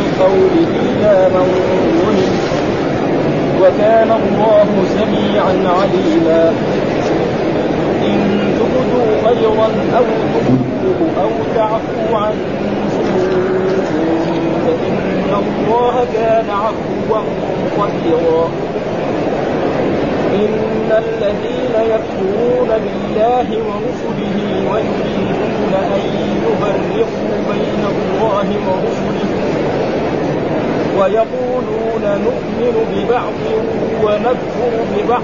القول إلا من ظلم. وكان الله سميعا عليما. إن تبدوا خيرا أو تخفوه أو تعفوا عن فإن الله كان عفوا قديرا. إن الذين يكفرون بالله ورسله ويريدون أن يفرقوا بين الله ورسله ويقولون نؤمن ببعض ونكفر ببعض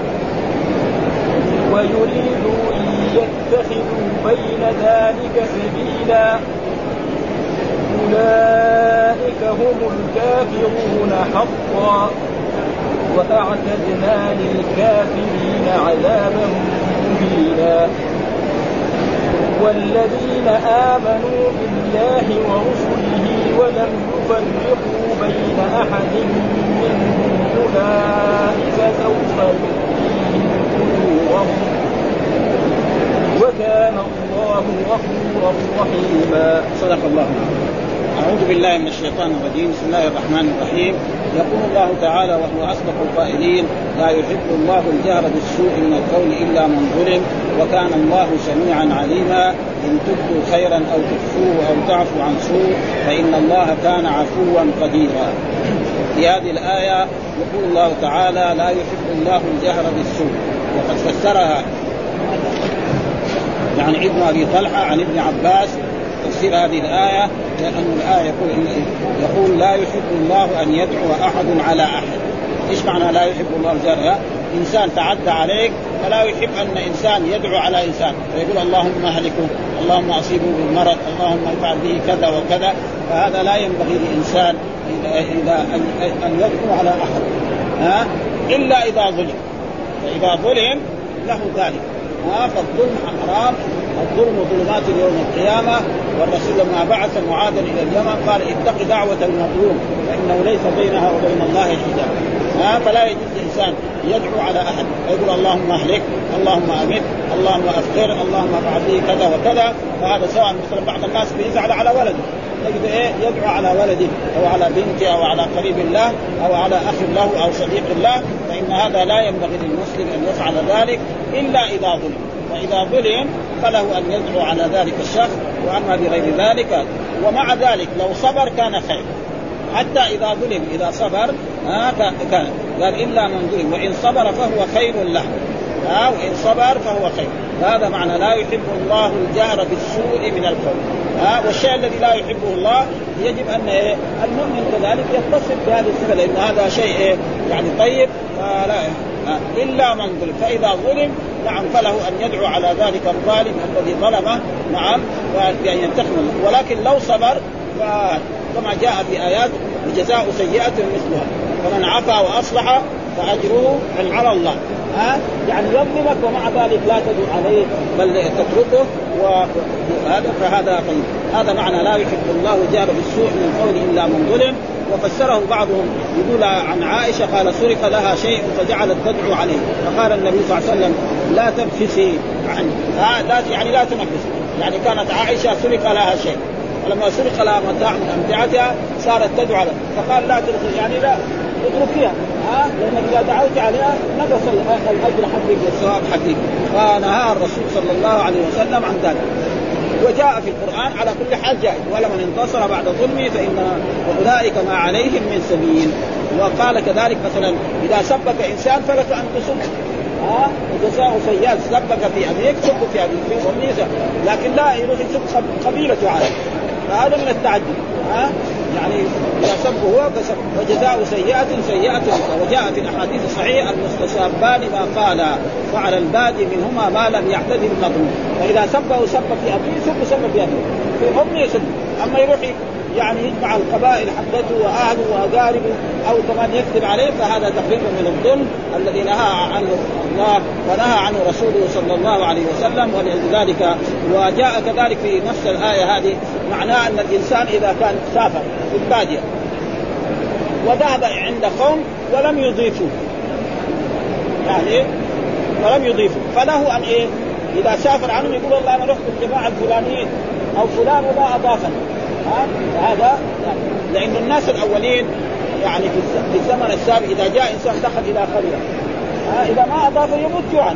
ويريدوا أن يتخذوا بين ذلك سبيلا. أولئك هم الكافرون حقا. وأعتدنا للكافرين عذابا مهينا. والذين آمنوا بالله ورسله ولم يفرقوا بين أحد منهم أولئك سوف يؤتيهم وكان الله غفورا رحيما. صدق الله أعوذ بالله من الشيطان الرجيم. بسم الله الرحمن الرحيم. يقول الله تعالى وهو أصدق القائلين لا يحب الله الجهر بالسوء من القول إلا من ظلم وكان الله سميعا عليما. إن تبدوا خيرا أو تخفوه أو تعفوا عن سوء فإن الله كان عفوا قديرا. في هذه الآية يقول الله تعالى لا يحب الله الجهر بالسوء وقد فسرها يعني ابن أبي طلحة عن ابن عباس. تفسير هذه الآية لأن الآية يقول يقول لا يحب الله أن يدعو أحد على أحد إيش معنى لا يحب الله الجار إنسان تعدى عليك فلا يحب أن إنسان يدعو على إنسان. فيقول اللهم أهلكه اللهم أصيبه بالمرض اللهم افعل به كذا وكذا. فهذا لا ينبغي لإنسان اذا أن يدعو على أحد. ها؟ إلا إذا ظلم. فإذا ظلم له ذلك. ها فالظلم حرام الظلم ظلمات يوم القيامة. والرسول لما بعث معاذا إلى اليمن قال اتق دعوة المظلوم فإنه ليس بينها وبين الله حجاب. ها فلا يجوز الإنسان يدعو على أحد يقول اللهم أهلك اللهم أمت اللهم افقر اللهم أفعل لي كذا وكذا. فهذا سواء مثلا بعض الناس بيزعل على ولده. تجد إيه؟ يدعو على ولده أو على بنته أو على قريب الله أو على أخ له أو صديق له فإن هذا لا ينبغي للمسلم أن يفعل ذلك إلا إذا ظلم. فاذا ظلم فله أن يدعو على ذلك الشخص وأما بغير ذلك ومع ذلك لو صبر كان خير. حتى إذا ظلم إذا صبر كان قال إلا من ظلم وإن صبر فهو خير له. وإن صبر فهو خير. هذا معنى لا يحب الله الجهر بالسوء من القول. ها والشيء الذي لا يحبه الله يجب أن إيه المؤمن كذلك يتصف بهذه الصفة لأن هذا شيء إيه يعني طيب فلا إلا من ظلم. فإذا ظلم نعم فله أن يدعو على ذلك الظالم الذي ظلمه نعم بان ينتقم ولكن لو صبر كما جاء في آيات وجزاء سيئة مثلها. فمن عفا وأصلح فأجره على الله. ها؟ يعني يظلمك ومع ذلك لا تدعو عليه بل تتركه وهذا فهذا هذا معنى لا يحب الله جار بالسوء من قول إلا من ظلم. وفسره بعضهم يقول عن عائشة قال سرق لها شيء فجعلت تدعو عليه. فقال النبي صلى الله عليه وسلم لا تنفسي عن آه لا يعني لا تنفسي. يعني كانت عائشة سرق لها شيء. ولما سرق لها متاع من أمتعتها صارت تدعو عليه. فقال لا تدخل يعني لا اتركيها ها؟ لأنك إذا دعوت عليها نقص الأجر حقك والثواب حقك. فنهى الرسول صلى الله عليه وسلم عن ذلك. وجاء في القرآن على كل حال جائز. ولمن انتصر بعد ظلمه فإن أولئك ما عليهم من سبيل. وقال كذلك مثلا إذا سبك إنسان فلك أن تسب ها؟ وجزاء سيئات. سبك في أبيك سب في أبيك في امي لكن لا يروح يسب قبيلته عليه فهذا من التعدي. ها؟ يعني إذا سب هو فسب وجزاء سيئة سيئة وجاء في الأحاديث الصحيحة المستسابان ما قال وعلى البادي منهما ما لم يعتدي المظلوم فإذا سبه سب في أبيه سب سب في أبيه. في امه يسب. أما يروح يعني يجمع القبائل حقته وأهله وأقاربه أو كمان يكذب عليه فهذا تقريبا من الظلم الذي نهى عنه الله ونهى عنه رسوله صلى الله عليه وسلم ولذلك وجاء كذلك في نفس الآية هذه معناه أن الإنسان إذا كان سافر في البادية وذهب عند قوم ولم يضيفوا. يعني ولم يضيفوا. فله أن إيه؟ إذا سافر عنهم يقول والله أنا رحت الجماعة الفلانيين أو فلان وما أضافني. ها؟ هذا لأن الناس الأولين يعني في الزمن السابق إذا جاء إنسان دخل إلى قرية إذا ما أضافه يموت جوعا.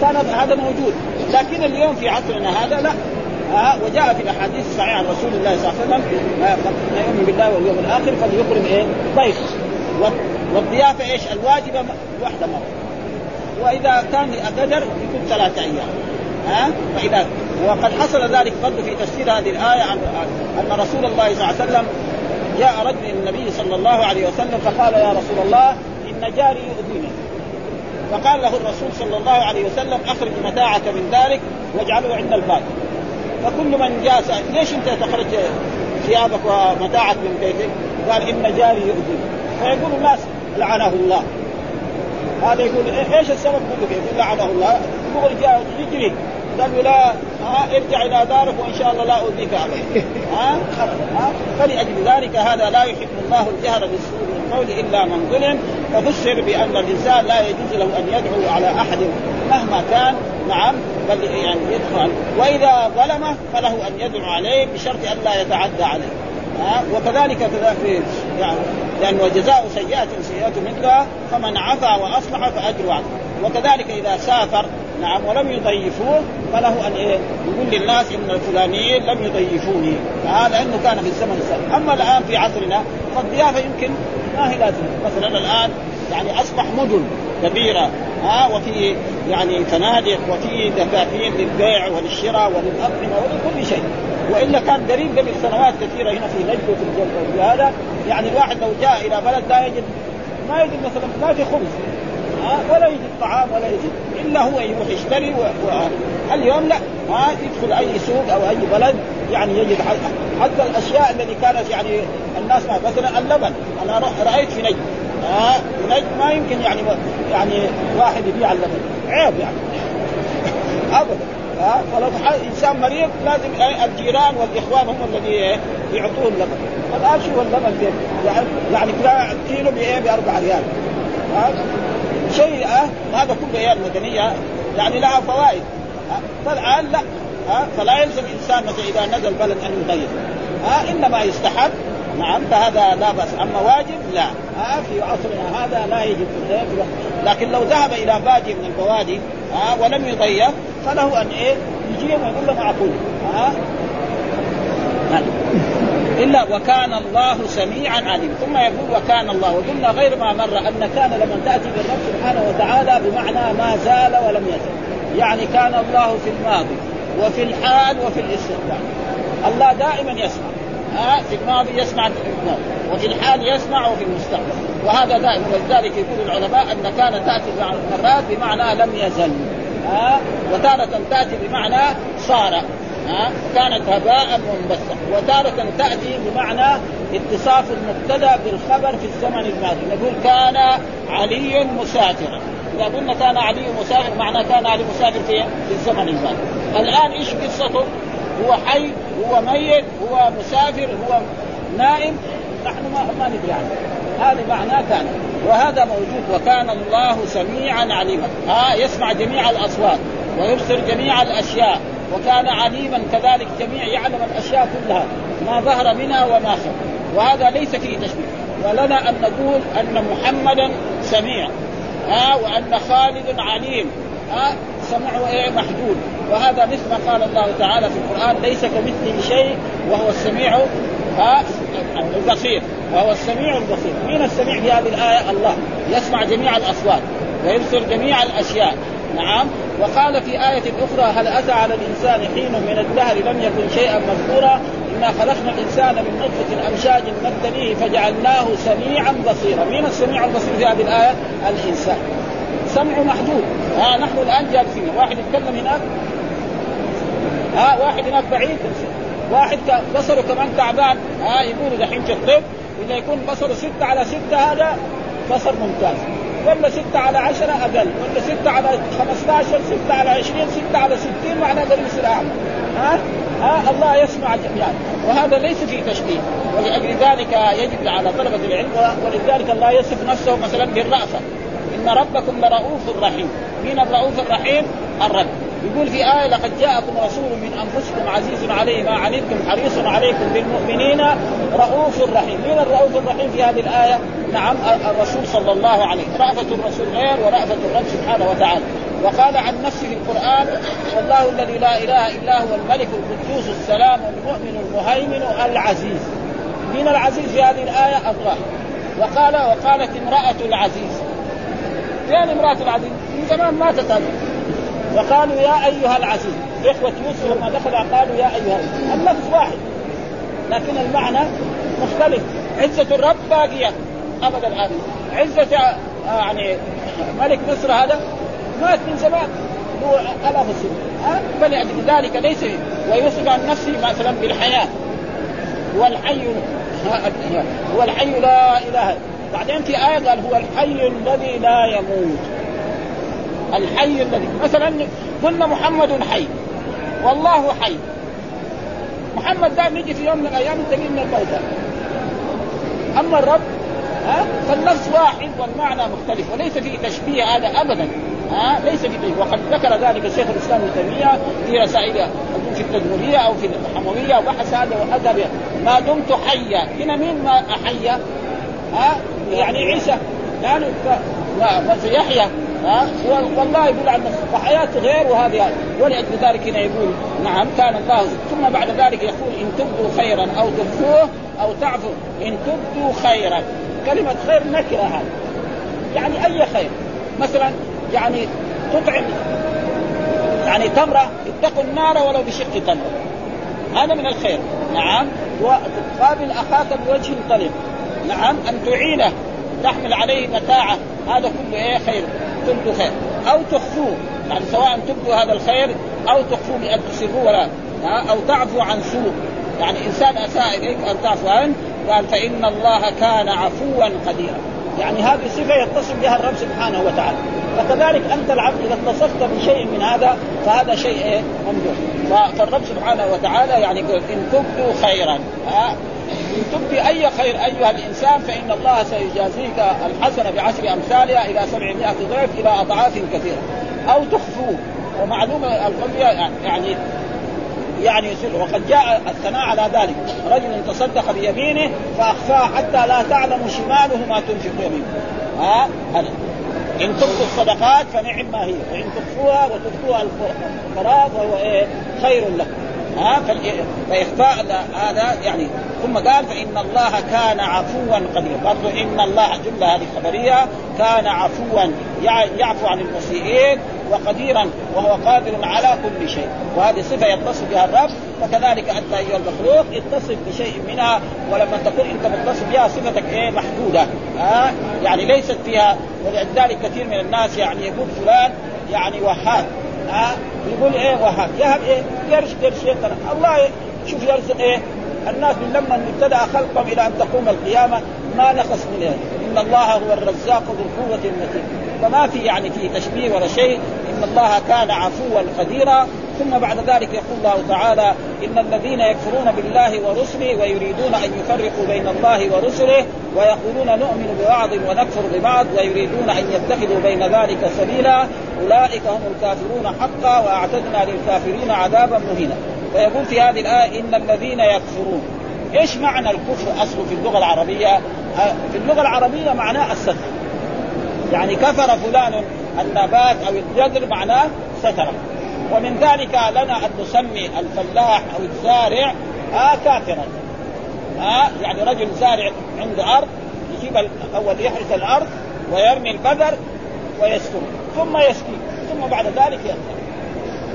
كان هذا موجود. لكن اليوم في عصرنا هذا لا. ها وجاء في الأحاديث الصحيحة عن رسول الله صلى الله عليه وسلم من يؤمن بالله واليوم الآخر فليكرم إيه؟ ضيف. والضيافة إيش؟ الواجبة واحدة مرة. وإذا كان قدر يكون ثلاثة أيام. ها فإذا وقد حصل ذلك برضه في تفسير هذه الآية عن أن رسول الله صلى الله عليه وسلم جاء رجل النبي صلى الله عليه وسلم فقال يا رسول الله إن جاري يؤذيني. فقال له الرسول صلى الله عليه وسلم أخرج متاعك من ذلك واجعله عند الباب. فكل من جاء سأل ليش أنت تخرج ثيابك ومتاعك من بيتك؟ قال إن جاري يؤذي. فيقول الناس لعنه الله. هذا يقول إيش السبب؟ يقول لعنه الله. يقول جاء يجري. قال له لا ها ارجع إلى دارك وإن شاء الله لا اؤذيك ابدا ها؟ ها؟ فلأجل ذلك هذا لا يحب الله الجهر بالسوء من القول إلا من ظلم فبشر بأن الإنسان لا يجوز له أن يدعو على أحد مهما كان. نعم بل يعني يدخل وإذا ظلمه فله أن يدعو عليه بشرط أن لا يتعدى عليه. ها؟ وكذلك في يعني لأنه جزاء سيئة سيئة مثلها فمن عفا وأصلح فأجر عنه وكذلك إذا سافر نعم ولم يضيفوه فله أن إيه؟ يقول للناس إن الفلانيين لم يضيفوني. هذا لأنه كان في الزمن السابق. أما الآن في عصرنا فالضيافة يمكن ما هي لازمة. مثلا الآن يعني أصبح مدن كبيرة ها؟ وفي يعني فنادق وفي دفاتين للبيع وللشراء وللأطعمة ولكل شيء. وإلا كان قريب قبل سنوات كثيرة هنا في نجد وفي الجبل. هذا يعني الواحد لو جاء إلى بلد لا يجد ما يجد مثلا ما في خبز. ولا يجد طعام ولا يجد إلا هو يروح يشتري و... و... اليوم لا. ما يدخل أي سوق أو أي بلد يعني يجد حتى الأشياء التي كانت يعني الناس ما مثلا اللبن. أنا رأيت في نجد. ها؟ نجد ما يمكن يعني يعني واحد يبيع اللبن. عيب يعني. ابدا. ها فلو إنسان مريض لازم الجيران والإخوان هم الذي يعطوه اللبن. الآن شوف اللبن؟ يعني يعني كيلو بايه ب 4 ريال. شيء هذا كله هي المدنيه يعني لها فوائد. فالآن لا. فلا يلزم إنسان مثلا إذا نزل بلد أن يغير. إنما يستحب نعم فهذا لا بأس. أما واجب لا. ها في عصرنا هذا لا يجب. لكن لو ذهب إلى باديه من البوادي ها ولم يضيف فله أن إيه يجيهم ويقول له معقول ها إلا وكان الله سميعا عليما ثم يقول وكان الله. وقلنا غير ما مر أن كان لما تأتي بالرب سبحانه وتعالى بمعنى ما زال ولم يزل. يعني كان الله في الماضي وفي الحال وفي الاستقبال. الله دائما يسمع. في الماضي يسمع وفي الحال يسمع وفي المستقبل. وهذا دائما ولذلك يقول العلماء أن كان تأتي مرات بمعنى لم يزل. ها؟ وتارة تأتي بمعنى صار. ها؟ كانت هباء منبثا وتارة تأتي بمعنى اتصاف المبتدأ بالخبر في الزمن الماضي. نقول كان علي مسافرا. إذا قلنا كان علي مسافر معناه كان علي مسافر في الزمن الماضي. الآن إيش قصته؟ هو حي هو ميت هو مسافر هو نائم نحن ما ما ندري عنه. هذا معناه كان. وهذا موجود وكان الله سميعا عليما. ها يسمع جميع الأصوات ويبصر جميع الأشياء وكان عليما كذلك جميع يعلم الأشياء كلها ما ظهر منها وما خفي وهذا ليس فيه تشبيه. ولنا أن نقول أن محمدا سميع. ها وأن خالد عليم. ها سمعه إيه محدود وهذا مثل ما قال الله تعالى في القرآن ليس كمثله شيء وهو السميع البصير. وهو السميع البصير. مين السميع في هذه الآية؟ الله. يسمع جميع الأصوات ويبصر جميع الأشياء. نعم. وقال في آية أخرى هل أتى على الإنسان حين من الدهر لم يكن شيئا مذكورا؟ إنا خلقنا الإنسان من نطفة أمشاج نبتليه فجعلناه سميعا بصيرا. مين السميع البصير في هذه الآية؟ الإنسان. سمعه محدود. ها نحن الآن جالسين. واحد يتكلم هناك. ها واحد هناك بعيد. واحد بصره كمان تعبان. ها يقولوا دحين في الطب إذا يكون بصره ستة على ستة هذا بصر ممتاز. ولا ستة على عشرة أقل. ولا ستة على 15 ستة على 20 ستة على 60 معناه قريب يصير أعمى ها؟ ها الله يسمع جميعا. وهذا ليس فيه تشبيه ولأجل ذلك يجب على طلبة العلم ولذلك الله يصف نفسه مثلا بالرأفة. إن ربكم لرؤوف رحيم. مين الرؤوف الرحيم؟ الرب. يقول في آية لقد جاءكم رسول من أنفسكم عزيز عليه ما عنتم حريص عليكم بالمؤمنين رؤوف رحيم. من الرؤوف الرحيم في هذه الآية؟ نعم الرسول صلى الله عليه رأفة الرسول غير ورأفة الرب سبحانه وتعالى. وقال عن نفسه في القرآن والله الذي لا إله إلا هو الملك القدوس السلام المؤمن المهيمن العزيز. من العزيز في هذه الآية؟ الله. وقال وقالت امرأة العزيز. فين امرأة العزيز؟ من زمان ماتت هذه. وقالوا يا أيها العزيز إخوة يوسف لما دخل قالوا يا أيها العزيز. اللفظ واحد. لكن المعنى مختلف. عزة الرب باقية. أبدا الآن عزة آه، يعني ملك مصر هذا مات من زمان. هو ألاف السنين ها؟ فلأجل ذلك ليس ويوصف عن نفسه مثلا بالحياة. هو الحي هو الحي لا إله بعدين في آية قال هو الحي الذي لا يموت. الحي الذي مثلا قلنا محمد حي والله حي. محمد ده يجي في يوم من الأيام تجي من الموتى أما الرب ها فالنفس واحد والمعنى مختلف وليس فيه تشبيه هذا ابدا ها ليس في تشبيه. وقد ذكر ذلك الشيخ الإسلام ابن تيمية في رسائله في التدمرية أو في الحمويه وبحث هذا واذهب ما دمت حيا. هنا مين ما حيا؟ ها؟ يعني عيسى. يعني يحيى ها؟ والله يقول عن نفسه فحياته غير وهذه. ولأجل ذلك هنا يقول نعم كان الله ثم بعد ذلك يقول إن تبدوا خيرا أو تخفوه أو تعفوا إن تبدوا خيرا. كلمة خير نكرة هذه. يعني أي خير؟ مثلا يعني تطعم يعني تمرة اتقوا النار ولو بشق تمرة هذا من الخير. نعم. وتقابل أخاك بوجه طلب. نعم أن تعينه. تحمل عليه متاعه. هذا كله إيه؟ خير. تبدو خير. أو تخفوه. يعني سواء تبدوا هذا الخير أو تخفوه بأن تسروه ولا أو تعفو عن سوء. يعني إنسان أساء إليك أن تعفو عنه قال فإن الله كان عفوا قديرا. يعني هذه صفة يتصف بها الرب سبحانه وتعالى. فكذلك أنت العبد إذا اتصفت بشيء من هذا فهذا شيء إيه؟ ممدوح فالرب سبحانه وتعالى يعني يقول إن تبدوا خيرا إن تبدي أي خير أيها الإنسان فإن الله سيجازيك الحسنة بعشر أمثالها إلى سبعمائة ضعف إلى أضعاف كثيرة. أو تخفوه. ومعلومة الخفيه يعني يعني يصير وقد جاء الثناء على ذلك. رجل تصدق بيمينه فاخفاها حتى لا تعلم شماله ما تنفق يمينه. ها؟ هذا. إن تبدوا الصدقات فنعم ما هي. وإن تخفوها وتخفوها الفراغ فهو إيه؟ خير لكم. ها فإخفاء هذا يعني ثم قال فإن الله كان عفوا قديرا. برضو إن الله جملة هذه خبرية كان عفوا يعفو عن المسيئين وقديرا وهو قادر على كل شيء. وهذه صفة يتصف بها الرب فكذلك أنت أيها المخلوق اتصف بشيء منها ولما تكون أنت متصف بها صفتك إيه؟ محدودة. ها؟ يعني ليست فيها ولذلك كثير من الناس يعني يقول فلان يعني وهاب. ها؟ يقول إيه وهاب يهب إيه؟ قرش قرشين الله شوف يرزق إيه؟ الناس من لما ابتدأ خلقهم إلى أن تقوم القيامة ما نقص من إيه؟ إن الله هو الرزاق ذو القوة المتين. فما في يعني في تشبيه ولا شيء. إن الله كان عفوا قديرا. ثم بعد ذلك يقول الله تعالى إن الذين يكفرون بالله ورسله ويريدون أن يفرقوا بين الله ورسله ويقولون نؤمن ببعض ونكفر ببعض ويريدون أن يتخذوا بين ذلك سبيلا أولئك هم الكافرون حقا وأعتدنا للكافرين عذابا مهينا. فيقول في هذه الآية إن الذين يكفرون إيش معنى الكفر اصله في اللغة العربية؟ في اللغة العربية معناه الستر. يعني كفر فلان النبات أو الجذر معناه سترة. ومن ذلك لنا أن نسمي الفلاح أو الزارع آه كافرا. آه يعني رجل زارع عنده أرض يجيب اول يحرث الأرض ويرمي البذر ويسكن ثم يسقي ثم بعد ذلك يقتل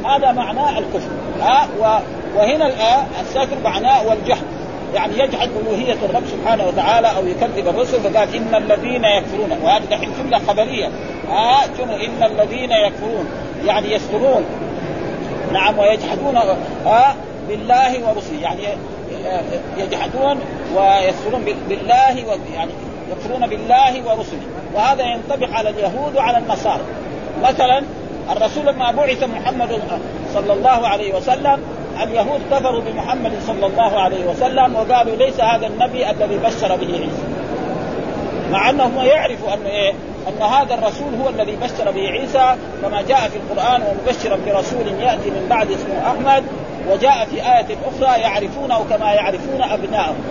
هذا معناه الكفر. ها آه وهنا الآن الستر معناه والجهل. يعني يجحد ألوهية الرب سبحانه وتعالى أو يكذب الرسل فقال إن الذين يكفرون وهذه دحين جملة خبرية. آه إن الذين يكفرون يعني يسترون. نعم ويجحدون آه بالله ورسله. يعني آه، يجحدون ويكفرون بالله يعني يكفرون بالله ورسله. وهذا ينطبق على اليهود وعلى النصارى. مثلا الرسول لما بعث محمد صلى الله عليه وسلم اليهود كفروا بمحمد صلى الله عليه وسلم وقالوا ليس هذا النبي الذي بشر به عيسى. مع انهم يعرفوا انه إيه؟ أن هذا الرسول هو الذي بشر به عيسى كما جاء في القرآن ومبشرا برسول يأتي من بعد اسمه أحمد وجاء في آية أخرى يعرفونه كما يعرفون أبنائهم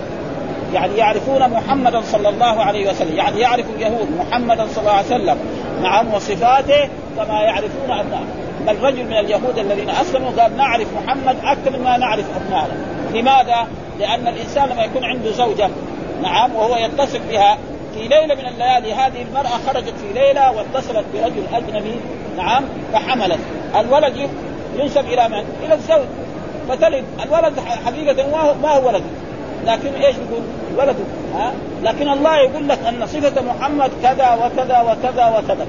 يعني يعرفون محمدا صلى الله عليه وسلم يعني يعرف اليهود محمدا صلى الله عليه وسلم نعم وصفاته كما يعرفون أبنائهم بل رجل من اليهود الذين أسلموا قال نعرف محمد أكثر مما نعرف أبنائنا لماذا؟ لأن الإنسان لما يكون عنده زوجة نعم وهو يتصل بها في ليلة من الليالي هذه المرأة خرجت في ليلة واتصلت برجل أجنبي نعم فحملت. الولد ينسب إلى من؟ إلى الزوج. فتلد. الولد حقيقة ما هو ولد. لكن إيش يقول؟ ولده؟ ها؟ لكن الله يقول لك أن صفة محمد كذا وكذا وكذا وكذا.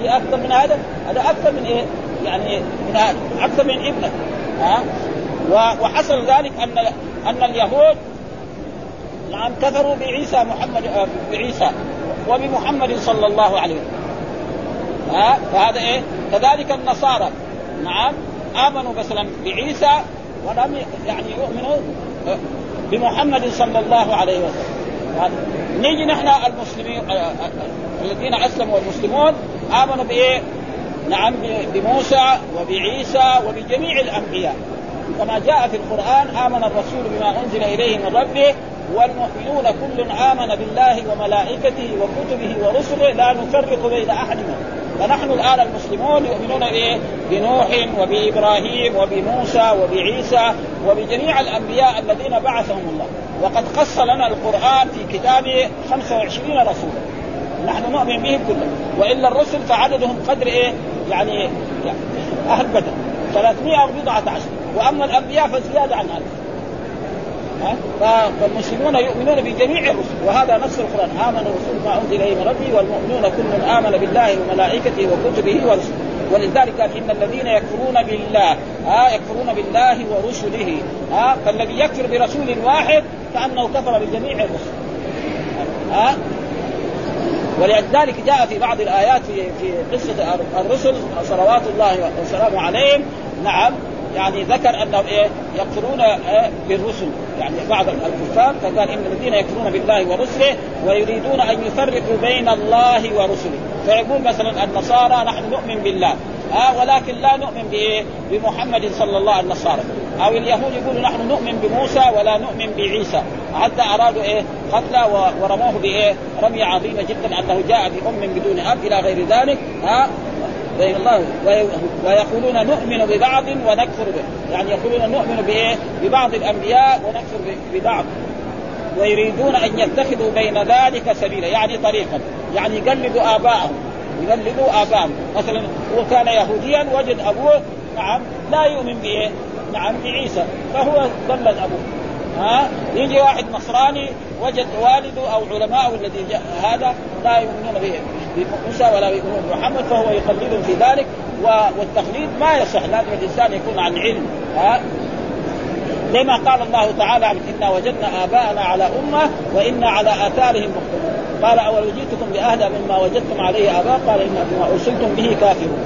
في أكثر من هذا؟ هذا أكثر من إيه؟ يعني من هذا. أكثر من ابنك. ها؟ وحصل ذلك ان أن اليهود نعم كفروا بعيسى محمد آه، بعيسى وبمحمد صلى الله عليه وسلم. ها فهذا إيه؟ كذلك النصارى. نعم آمنوا مثلا بعيسى ولم يعني يؤمنوا آه، بمحمد صلى الله عليه وسلم. نيجي نحن المسلمين آه، الذين أسلموا المسلمون آمنوا بإيه؟ نعم بموسى وبعيسى وبجميع الأنبياء. كما جاء في القرآن آمن الرسول بما أنزل إليه من ربه والمؤمنون كل آمن بالله وملائكته وكتبه ورسله لا نفرق بين أحد منهم. فنحن الآن المسلمون يؤمنون بإيه؟ بنوح وبإبراهيم وبموسى وبعيسى وبجميع الأنبياء الذين بعثهم الله. وقد قص لنا القرآن في كتابه 25 رسولا. نحن نؤمن بهم كلهم. وإلا الرسل فعددهم قدر إيه؟ يعني, يعني أهل بدر. 300 أو بضعة عشر. وأما الأنبياء فزيادة عن ألف. فالمسلمون يؤمنون بجميع الرسل وهذا نص القرآن. آمن الرسول ما أنزل إليه من ربي والمؤمنون كل آمن بالله وملائكته وكتبه ورسله ولذلك قال إن الذين يكفرون بالله ها يكفرون بالله ورسله ها فالذي يكفر برسول واحد كأنه كفر بجميع الرسل. ها ولذلك جاء في بعض الآيات في في قصة الرسل صلوات الله وسلامه عليهم. نعم. يعني ذكر أنهم إيه يكفرون إيه بالرسل يعني بعض الكفار فقال إن الذين يكفرون بالله ورسله ويريدون أن يفرقوا بين الله ورسله فيقول مثلا النصارى نحن نؤمن بالله آه ولكن لا نؤمن بإيه؟ بمحمد صلى الله عليه النصارى أو اليهود يقولوا نحن نؤمن بموسى ولا نؤمن بعيسى حتى أرادوا إيه؟ قتله ورموه بإيه؟ رمية عظيمة جدا أنه جاء بأم بدون أب إلى غير ذلك ها آه الله. ويقولون نؤمن ببعض ونكفر به. يعني يقولون نؤمن بإيه؟ ببعض الأنبياء ونكفر ببعض. ويريدون أن يتخذوا بين ذلك سبيلا. يعني طريقا. يعني يقلدوا ابائهم يقلدوا ابائهم مثلا هو كان يهوديا وجد أبوه نعم لا يؤمن بإيه؟ نعم بعيسى. فهو قلد ابوه ها؟ يجي واحد نصراني وجد والده أو علماء الذي هذا لا يؤمنون بموسى ولا يؤمنون بمحمد فهو يقلدهم في ذلك والتقليد ما يصح لازم الإنسان يكون عن علم. ها؟ لما قال الله تعالى إنا وجدنا آباءنا على أمة وإنا على آثارهم مقتدون. قال أول جئتكم باهدى مما وجدتم عليه آباء؟ قال إن بما أرسلتم به كافرون.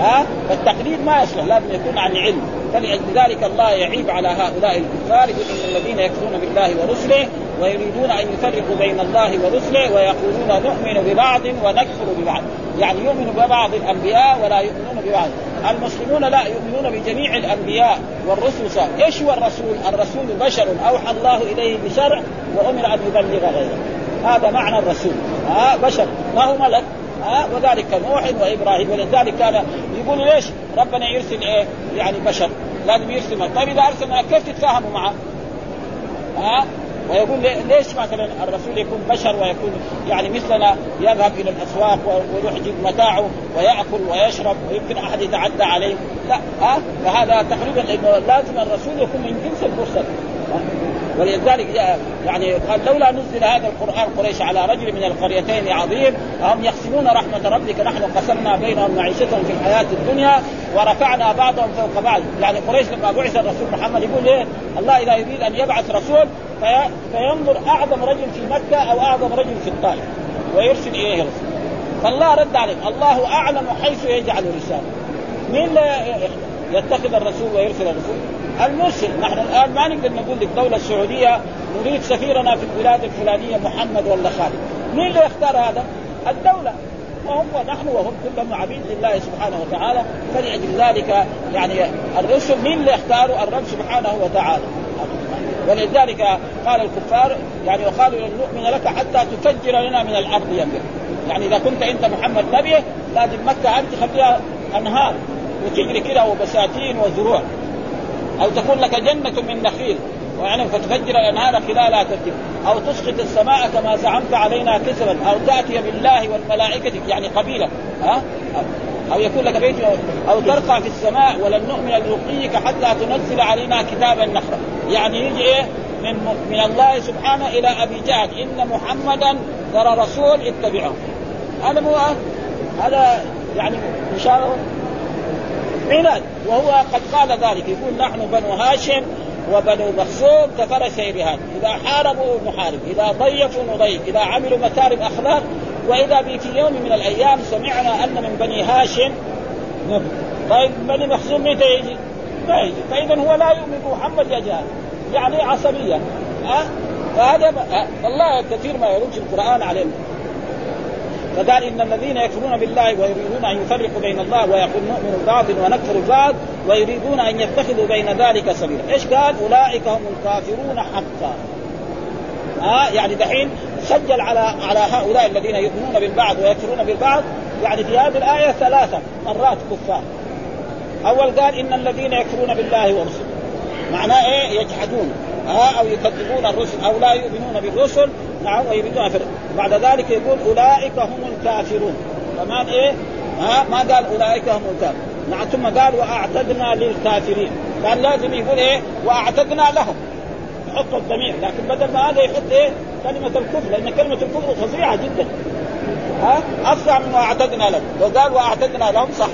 ها؟ فالتقليد ما يصلح لازم يكون عن علم. فلذلك الله يعيب على هؤلاء الكفار يقول إن الذين يكفرون بالله ورسله ويريدون أن يفرقوا بين الله ورسله ويقولون نؤمن ببعض ونكفر ببعض. يعني يؤمن ببعض الأنبياء ولا يؤمنون ببعض. المسلمون لا يؤمنون بجميع الأنبياء والرسل إيش هو الرسول؟ الرسول بشر أوحى الله إليه بشرع وأمر أن يبلغ غيره. هذا معنى الرسول. ها بشر. ما هو ملك؟ ها وذلك نوح وإبراهيم. ولذلك كان يقول ليش ربنا يرسل إيه؟ يعني بشر. لازم يرسل طيب إذا أرسل كيف تتفاهموا معه؟ ها ويقول ليش مثلا الرسول يكون بشر ويكون يعني مثلنا يذهب إلى الأسواق ويروح يجيب متاعه ويأكل ويشرب ويمكن أحد يتعدى عليه؟ لا ها؟ فهذا تقريبا لازم الرسول يكون من جنس المرسل ولذلك يعني قال لولا نزل هذا القرآن قريش على رجل من القريتين عظيم هم يقسمون رحمة ربك نحن قسمنا بينهم معيشتهم في الحياة الدنيا ورفعنا بعضهم فوق بعض. يعني قريش لما بعث الرسول محمد يقول إيه؟ الله إذا يريد أن يبعث رسول في فينظر أعظم رجل في مكة أو أعظم رجل في الطائف ويرسل إليه رسول فالله رد عليه الله أعلم حيث يجعل رساله مين لا يتخذ الرسول ويرسل الرسول؟ المرسل نحن الآن ما نقدر نقول للدوله السعوديه نريد سفيرنا في البلاد الفلانية محمد ولا خالد. مين اللي يختار هذا؟ الدولة. وهم ونحن وهم كلهم عبيد لله سبحانه وتعالى. فلأجل ذلك. يعني الرسل مين اللي اختاروا الرب سبحانه وتعالى. ولذلك قال الكفار يعني وقالوا لن نؤمن لك حتى تفجر لنا من الأرض ينبع يعني إذا كنت أنت محمد نبي لازم مكة أنت تخليها أنهار وتجري كده وبساتين وزروع. أو تكون لك جنة من نخيل. ويعني فتفجر الأنهار خلالها تفجير أو تسقط السماء كما زعمت علينا كسرا. أو تأتي بالله والملائكة يعني قبيلة. ها؟ أو يكون لك بيت أو ترقى في السماء. ولن نؤمن لرقيك حتى تنزل علينا كتابا نقرأ. يعني يجي إيه؟ من من الله سبحانه إلى أبي جهل. إن محمدا ترى رسول اتبعه. هذا مو هذا يعني إشارة عناد وهو قد قال ذلك. يقول نحن بنو هاشم وبنو مخزوم كفر سيرهان إذا حاربوا نحارب إذا ضيفوا نضيف إذا عملوا مكارم أخلاق. وإذا في يوم من الأيام سمعنا أن من بني هاشم نبي طيب بني مخزوم متى يجي؟ ما يجي. فإذا هو لا يؤمن. بمحمد يا جهل. يعني عصبية. ها؟ أه؟ فهذا الله كثير ما يرد القرآن علينا. فقال إن الذين يكفرون بالله ويريدون أن يفرقوا بين الله ويقول نؤمن ببعض ونكفر ببعض ويريدون أن يتخذوا بين ذلك سبيلا، إيش قال؟ أولئك هم الكافرون حقا. ها آه يعني دحين سجل على على هؤلاء الذين يؤمنون بالبعض ويكفرون بالبعض يعني في هذه الآية ثلاثة مرات كفار. أول قال إن الذين يكفرون بالله ورسله. معناه إيه؟ يجحدون ها أو يكذبون الرسل أو لا يؤمنون بالرسل نعم ويريدون فرق بعد ذلك يقول أولئك هم الكافرون. كمان إيه؟ ها ما قال أولئك هم الكافرون. نعم ثم قال وأعتدنا للكافرين. قال لازم يقول إيه؟ وأعتدنا لهم. يحط الضمير. لكن بدل ما هذا يحط إيه؟ كلمة الكفر لأن كلمة الكفر فظيعة جدا. ها؟ أفظع من وأعتدنا لهم. وقال وأعتدنا لهم صح.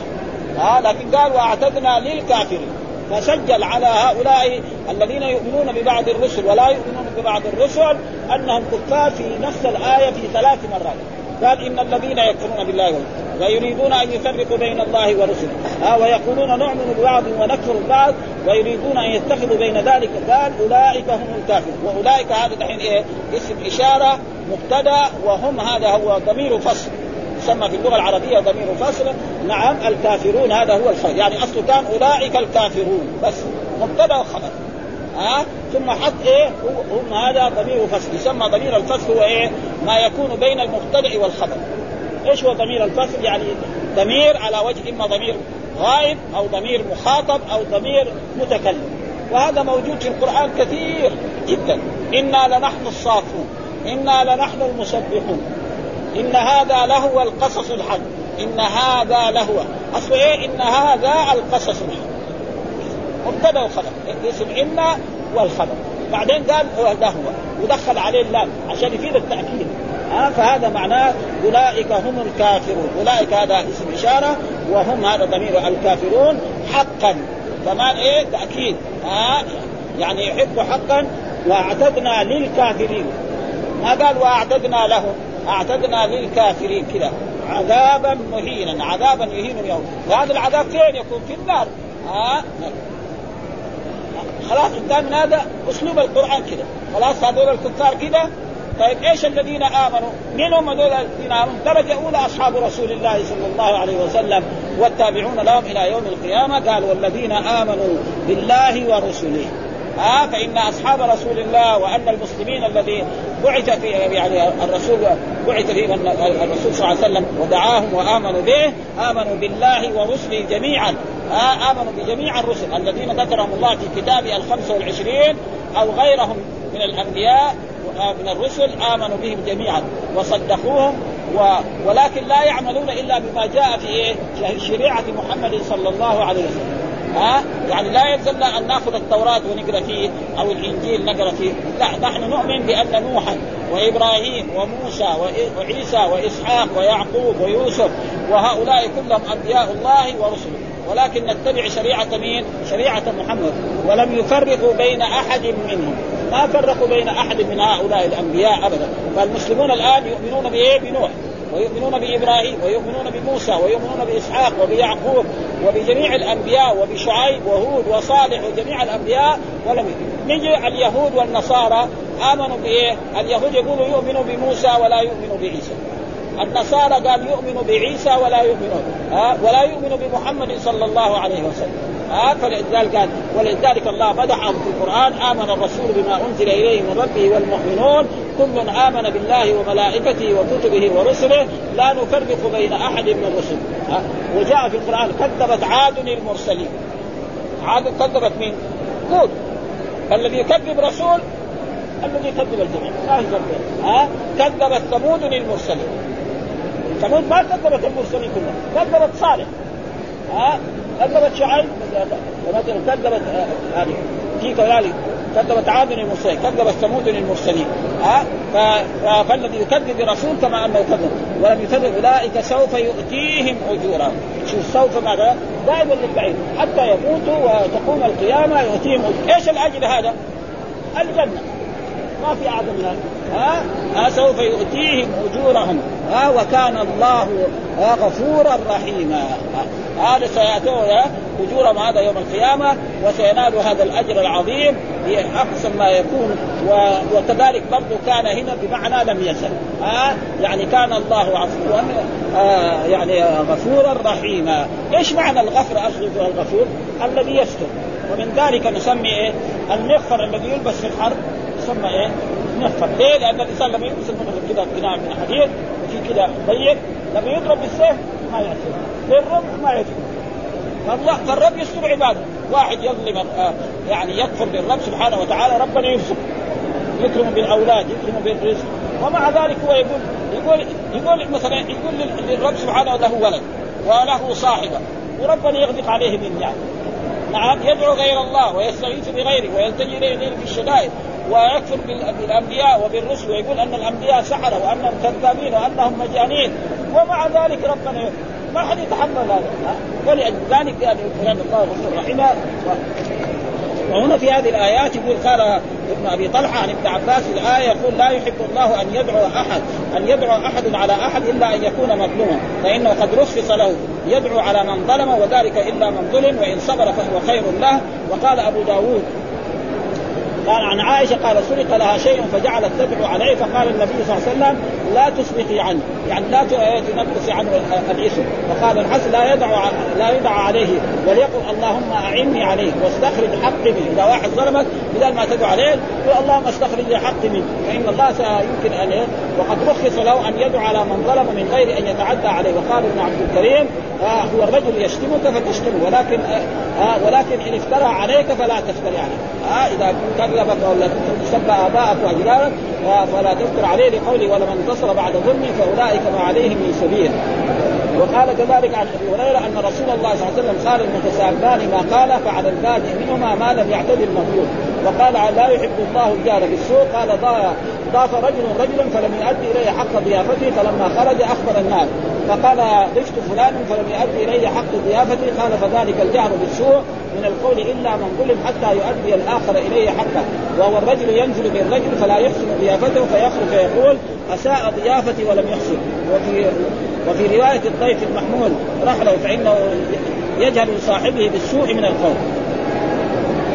ها؟ لكن قال وأعتدنا للكافرين. فسجل على هؤلاء الذين يؤمنون ببعض الرسل ولا يؤمنون ببعض الرسل أنهم كفار في نفس الآية في ثلاث مرات. قال إن الذين يكفرون بالله ويريدون أن يفرقوا بين الله ورسله. ها ويقولون نؤمن ببعض ونكفر ببعض ويريدون أن يتخذوا بين ذلك. قال أولئك هم الكافرون. وأولئك هذا دحين إيه؟ اسم إشارة مبتدأ وهم هذا هو ضمير فصل. يسمى في اللغة العربية ضمير فصل نعم الكافرون هذا هو الخير. يعني اصله كان أولئك الكافرون بس مبتدأ وخبر ها؟ ثم حط إيه؟ هم هذا ضمير فصل. يسمى ضمير الفصل هو إيه؟ ما يكون بين المبتدأ والخبر. إيش هو ضمير الفصل؟ يعني ضمير على وجه إما ضمير غائب أو ضمير مخاطب أو ضمير متكلم. وهذا موجود في القرآن كثير جدا. إنا لنحن الصافون. إنا لنحن المسبحون. إن هذا لهو القصص الحق. إن هذا لهو. أصل إيه؟ إن هذا القصص الحق. مبتدا وخبر. اسم إن والخبر. بعدين قال لهو. ودخل عليه اللام عشان يفيد التأكيد. ها؟ فهذا معناه أولئك هم الكافرون. أولئك هذا اسم إشارة وهم هذا ضمير الكافرون حقا. كمان إيه؟ تأكيد. ها؟ يعني يحب حقا. وأعتدنا للكافرين. ما قال وأعتدنا لهم؟ أعتدنا للكافرين كذا. عذابا مهينا عذابا يهين اليوم وهذا العذاب فين يكون؟ في النار. ها خلاص انتهى من هذا أسلوب القرآن كذا. خلاص هذول الكفار كذا. طيب إيش الذين آمنوا؟ من هم هذول الذين آمنوا؟ درجه اولى أصحاب رسول الله صلى الله عليه وسلم والتابعون لهم إلى يوم القيامة. قال والذين آمنوا بالله ورسله. آه فإن أصحاب رسول الله وأن المسلمين الذي بعث في يعني الرسول بعث فيهم الرسول صلى الله عليه وسلم ودعاهم وآمنوا به آمنوا بالله ورسله جميعا آه آمنوا بجميع الرسل الذين ذكرهم الله في كتابه الخمسه والعشرين أو غيرهم من الأنبياء من الرسل آمنوا بهم جميعا وصدقوهم و... ولكن لا يعملون إلا بما جاء في إيه؟ شريعة محمد صلى الله عليه وسلم ها؟ يعني لا يلزمنا أن نأخذ التوراة ونقرأ فيه أو الإنجيل نقرأ فيه. لا نحن نؤمن بأن نوحا وإبراهيم وموسى وعيسى وإسحاق ويعقوب ويوسف وهؤلاء كلهم أنبياء الله ورسله. ولكن نتبع شريعة مين؟ شريعة محمد. ولم يفرقوا بين أحد منهم. ما فرقوا بين أحد من هؤلاء الأنبياء ابدا. فالمسلمون الآن يؤمنون بإيه؟ بنوح. ويؤمنون بإبراهيم ويؤمنون بموسى ويؤمنون بإسحاق وبيعقوب وبجميع الأنبياء وبشعيب وهود وصالح وجميع الأنبياء ولم نجي اليهود والنصارى؟ آمنوا بإيه؟ اليهود يقولوا يؤمنوا بموسى ولا يؤمنوا بعيسى. النصارى قال يؤمن بعيسى ولا يؤمنون ها؟ ولا يؤمن بمحمد صلى الله عليه وسلم ها؟ فلذلك قال ولذلك الله مدحهم في القرآن آمن الرسول بما أنزل إليه من ربه والمؤمنون كل آمن بالله وملائكته وكتبه ورسله لا نفرق بين أحد من الرسل ها؟ وجاء في القرآن كذبت عاد المرسلين. عاد كذبت مين؟ هود الذي يكذب رسول الذي يكذب الجميع. ما هي ها؟ كذبت ثمود المرسلين. ثمود ما كذبت المرسلين كلهم كذبت صالح. ها؟ كذبت شعيب كذبت آه، هذه في كذلك كذبت عاد المرسلين كذبت ثمود المرسلين. ها؟ فالذي يكذب برسول كما أنه كذب. ولم يكذب أولئك سوف يؤتيهم اجورهم شوف سوف ماذا؟ دائما للبعيد. حتى يموتوا وتقوم القيامة يؤتيهم. إيش الأجر هذا؟ الجنة. ما في أعظم من ها؟ ها سوف يؤتيهم أجورهم. ها؟ وكان الله غفورا رحيما. هذا سيأتون أجورهم هذا يوم القيامة وسينالوا هذا الأجر العظيم. احسن ما يكون وكذلك برضه كان هنا بمعنى لم يزل. ها؟ يعني كان الله عفوا آه يعني غفورا رحيما. إيش معنى الغفر؟ اصل الغفور الذي يستر. ومن ذلك نسمي إيه؟ المغفر الذي يلبس في الحرب. يسمى إيه؟ نفر ليه؟ لأن الإنسان لما يلبس مثلا كذا قناع من حديد وفي كذا ضيق. لما يضرب بالسيف ما يأثر بالرمح ما يأثر فالله فالرب يستر عباده. واحد يظلم آه يعني يكفر بالرب سبحانه وتعالى ربنا يرزق يكرم بالأولاد يكرم بالرزق. ومع ذلك هو يقول يقول يقول مثلا يقول للرب سبحانه له ولد وله صاحبة. وربنا يغدق عليه بالنعم نعم. يدعو غير الله ويستغيث بغيره ويلتجي إليه في الشدائد. ويكفر بالأنبياء وبالرسل ويقول أن الأنبياء سحرة وأنهم كذابين وأنهم مجانين. ومع ذلك ربنا ما حد يتحمل هذا. ولذلك يعني كلام الله غفور رحيم وهنا في هذه الآيات يقول قال ابن أبي طلحة عن ابن عباس في الآية يقول لا يحب الله أن يدعو احد أن يدعو أحد على أحد إلا أن يكون مظلوما فإنه قد رخص له. يدعو على من ظلم وذلك إلا من ظلم وإن صبر فهو خير له. وقال أبو داود قال عن عائشة قال سرق لها شيء فجعلت تدعو عليه فقال النبي صلى الله عليه وسلم لا تسبقي عنه. يعني لا تنقصي عنه الاسم. وقال الحسن لا يدع لا يدع عليه. وليقل اللهم أعني عليه. واستخرج حقي منه إذا واحد ظلمك بدل ما تدعو عليه قل اللهم استخرج لي حقي منه فإن الله يمكن أن وقد رخص له أن يدعو على من ظلم من غير أن يتعدى عليه. وقال ابن عبد الكريم آه هو الرجل يشتمك فتشتمه. ولكن آه, آه ولكن إن افترى عليك فلا تفتري عليه. آه إذا كذبك ولا سب آباءك وأجدادك فلا تذكر عليه لقوله ولمن انتصر بعد ظلمه فأولئك ما عليهم من سبيل. وقال كذلك عن أبي هريرة أن رسول الله صلى الله عليه وسلم قال المتسابان ما قال فعلى البادئ منهما ما لم يعتدي المظلوم. وقال لا يحب الله الجار بالسوء قال ضاف رجل رجلا فلم يؤدي إليه حق ضيافته فلما خرج أخبر الناس. فقال ضفت فلان فلم يؤدي اليه حق ضيافته قال فذلك الجهر بالسوء من القول إلا من ظلم حتى يؤدي الآخر إليه حقه. وهو الرجل ينزل بالرجل فلا يحسن ضيافته فيخرج فيقول أساء ضيافتي ولم يحسن وفي وفي رواية الضيف المحمول رحله فإنه يجهل صاحبه بالسوء من القول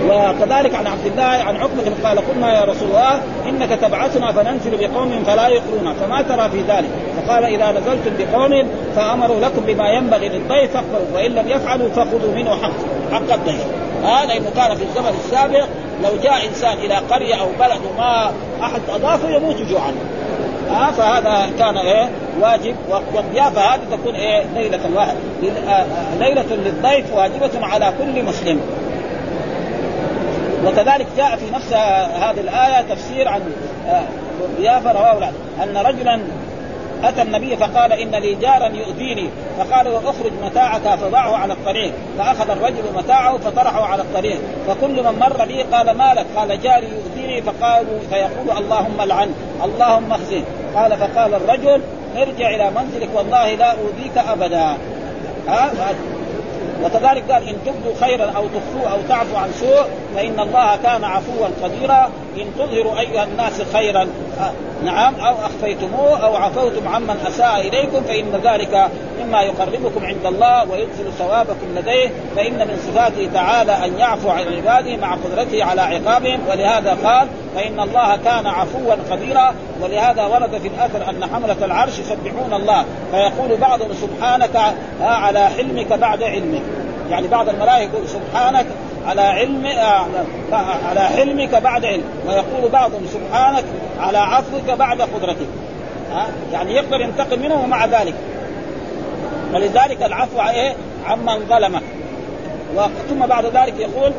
وكذلك عن عبد الله عن عقبة قال قلنا يا رسول الله إنك تبعثنا فننزل بقوم فلا يقرون. فما ترى في ذلك؟ فقال إذا نزلتم بقوم فأمروا لكم بما ينبغي للضيف فاقبلوا وإن لم يفعلوا فخذوا منه حق حق الضيف. هذا لأنه كان في الزمن السابق لو جاء إنسان إلى قرية أو بلد وما أحد أضافه يموت جوعا. ها فهذا كان إيه واجب والضيافة هذه تكون إيه ليلة واحد ليلة للضيف واجبة على كل مسلم. وكذلك جاء في نفس هذه الآية تفسير عن الضيافة رواه أن رجلا أتى النبي فقال إن لي جارا يؤذيني فقال اخرج متاعك فضعه على الطريق فأخذ الرجل متاعه فطرحه على الطريق فكل من مر بي قال ما لك قال جاري يؤذيني فقالوا فيقول اللهم لعن اللهم اخزن. قال فقال الرجل ارجع إلى منزلك والله لا أؤذيك أبدا. ها؟ وكذلك قال إن تبدوا خيرا أو تخفوه أو تعفوا عن سوء فإن الله كان عفوا قديرا. إن تظهروا أيها الناس خيرا نعم أو أخفيتموه أو عفوتم عمن أساء إليكم فإن ذلك مما يقربكم عند الله ويدخل ثوابكم لديه فإن من صفاته تعالى أن يعفو عن عباده مع قدرته على عقابهم. ولهذا قال فإن الله كان عفوا قديرا ولهذا ورد في الاثر أن حملة العرش يسبحون الله. فيقول بعضهم سبحانك على حلمك بعد علمك. يعني بعض الملائكة يقول سبحانك على علم آه، على حلمك بعد علم. ويقول بعضهم سبحانك على عفوك بعد قدرتك. ها يعني يقدر ينتقم منه ومع ذلك. ولذلك العفو إيه؟ عمن ظلمك ثم بعد ذلك يقول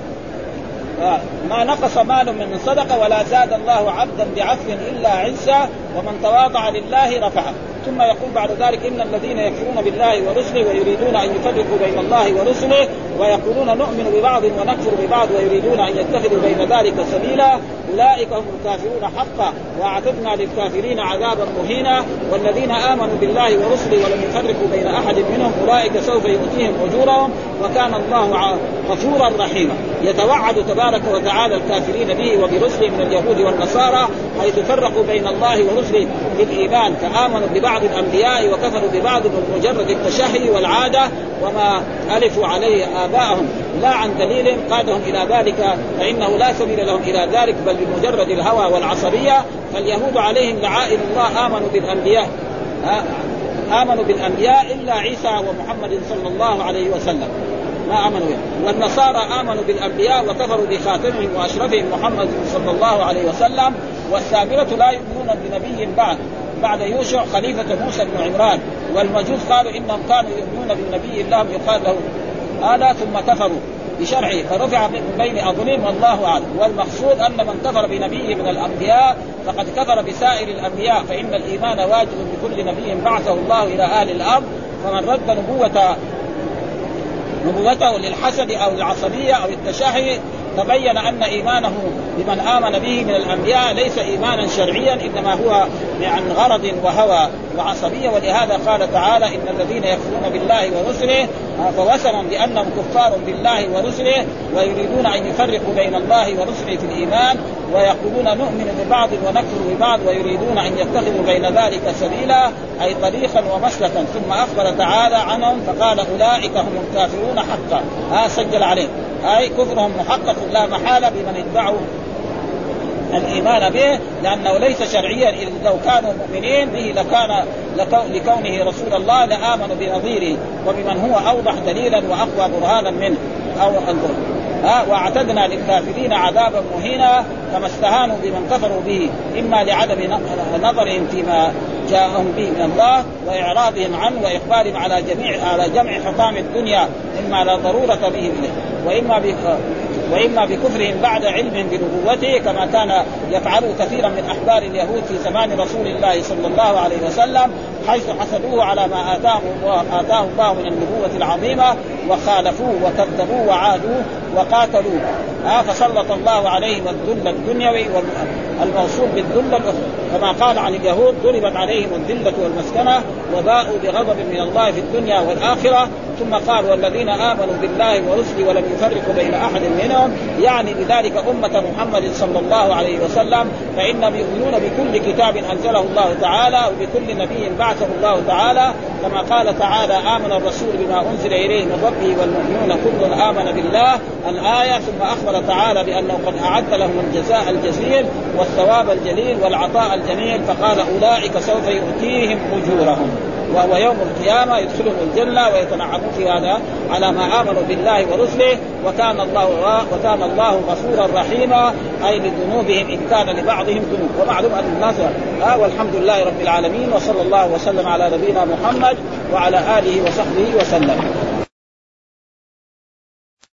آه، ما نقص مال من صدقة ولا زاد الله عبدا بعفو إلا عزا ومن تواضع لله رفعه. ثم يقول بعد ذلك إن الذين يكفرون بالله ورسله ويريدون أن يفرقوا بين الله ورسله ويقولون نؤمن ببعض ونكفر ببعض ويريدون أن يتخذوا بين ذلك سبيلا أولئك هم الكافرون حقا وأعتدنا للكافرين عذابا مهينا والذين آمنوا بالله ورسله ولم يفرقوا بين أحد منهم أولئك سوف يؤتيهم أجورهم وكان الله غفورا رحيما. يتوعد تبارك وتعالى الكافرين به وبرسله من اليهود والنصارى حيث فرقوا بين الله ورسله في الايمان فآمنوا ببعض الأنبياء وكفروا ببعض بمجرد التشهي والعادة وما ألفوا عليه آباءهم. لا عن دليل قادهم إلى ذلك فإنه لا سبيل لهم إلى ذلك بل بمجرد الهوى والعصبية. فاليهود عليهم لعائن الله آمنوا بالأنبياء آمنوا بالأنبياء إلا عيسى ومحمد صلى الله عليه وسلم. ما آمنوا به. والنصارى آمنوا بالأنبياء وكفروا بخاتمهم وأشرفهم محمد صلى الله عليه وسلم. والسامره لا يؤمنون بنبي بعد بعد يوشع خليفة موسى بن عمران. والمجوس قالوا إنهم كانوا يؤمنون بالنبي لهم يقال له هذا ثم كفروا بشرعه. فرفع من بين أظلم والله أعلم. والمقصود أن من كفر بنبي من الأنبياء فقد كفر بسائر الأنبياء. فإن الإيمان واجب بكل نبي بعثه الله إلى أهل الأرض. فمن رد نبوه نبوته للحسد أو العصبية أو التشهي تبين أن إيمانه بمن آمن به من الأنبياء ليس إيمانا شرعيا إنما هو عن غرض وهوى وعصبية. ولهذا قال تعالى إن الذين يكفرون بالله ورسله فوسما بأنهم كفار بالله ورسله ويريدون أن يفرقوا بين الله ورسله في الإيمان ويقولون نؤمن ببعض ونكفر ببعض ويريدون أن يتخذوا بين ذلك سبيلا أي طريقا ومسلكا. ثم أخبر تعالى عنهم فقال أولئك هم الكافرون حقا. ها سجل عليه. أي كفرهم محقق لا محالة بمن ادعوا الإيمان به لأنه ليس شرعيا. إذ لو كانوا مؤمنين به لكان لكونه رسول الله لامنوا بنظيره وبمن هو أوضح دليلا وأقوى برهانا منه. أو ها وأعتدنا للكافرين عذابا مهينا كما استهانوا بمن كفروا به إما لعدم نظرهم فيما جاءهم به من الله وإعراضهم عنه وإقبالهم على جميع على جمع حطام الدنيا إما لا ضرورة اليه وإما وإما بكفرهم بعد علم بنبوته كما كان يفعله كثيرا من أحبار اليهود في زمان رسول الله صلى الله عليه وسلم حيث حسدوه على ما آتاهم اتاه الله من النبوة العظيمة. وخالفوه وكذبوه وعادوه وقاتلوه. آه فسلط الله عليهم الذل الدنيوي الموصول بالذل كما قال عن اليهود ضربت عليهم الذلة والمسكنة وباءوا بغضب من الله في الدنيا والآخرة. ثم قال والذين آمنوا بالله ورسله ولم يفرقوا بين أحد منهم. يعني بذلك أمة محمد صلى الله عليه وسلم فانهم يؤمنون بكل كتاب أنزله الله تعالى وبكل نبي بعثه الله تعالى. كما قال تعالى آمن الرسول بما أنزل إليه من ربه والمؤمنون كل آمن بالله. الآية ثم أخبر تعالى بأنه قد أعد لهم الجزاء الجزيل والثواب الجليل والعطاء الجميل فقال أولئك سوف يؤتيهم أجورهم. وهو يوم القيامة يدخلهم الجنة ويتنعمون في هذا على ما آمنوا بالله ورسله. وكان الله وكان الله غفورا رحيما. أي لذنوبهم إن كان لبعضهم ذنوب. ومعلوم أن الناس آه والحمد لله رب العالمين وصلى الله وسلم على نبينا محمد وعلى آله وصحبه وسلم.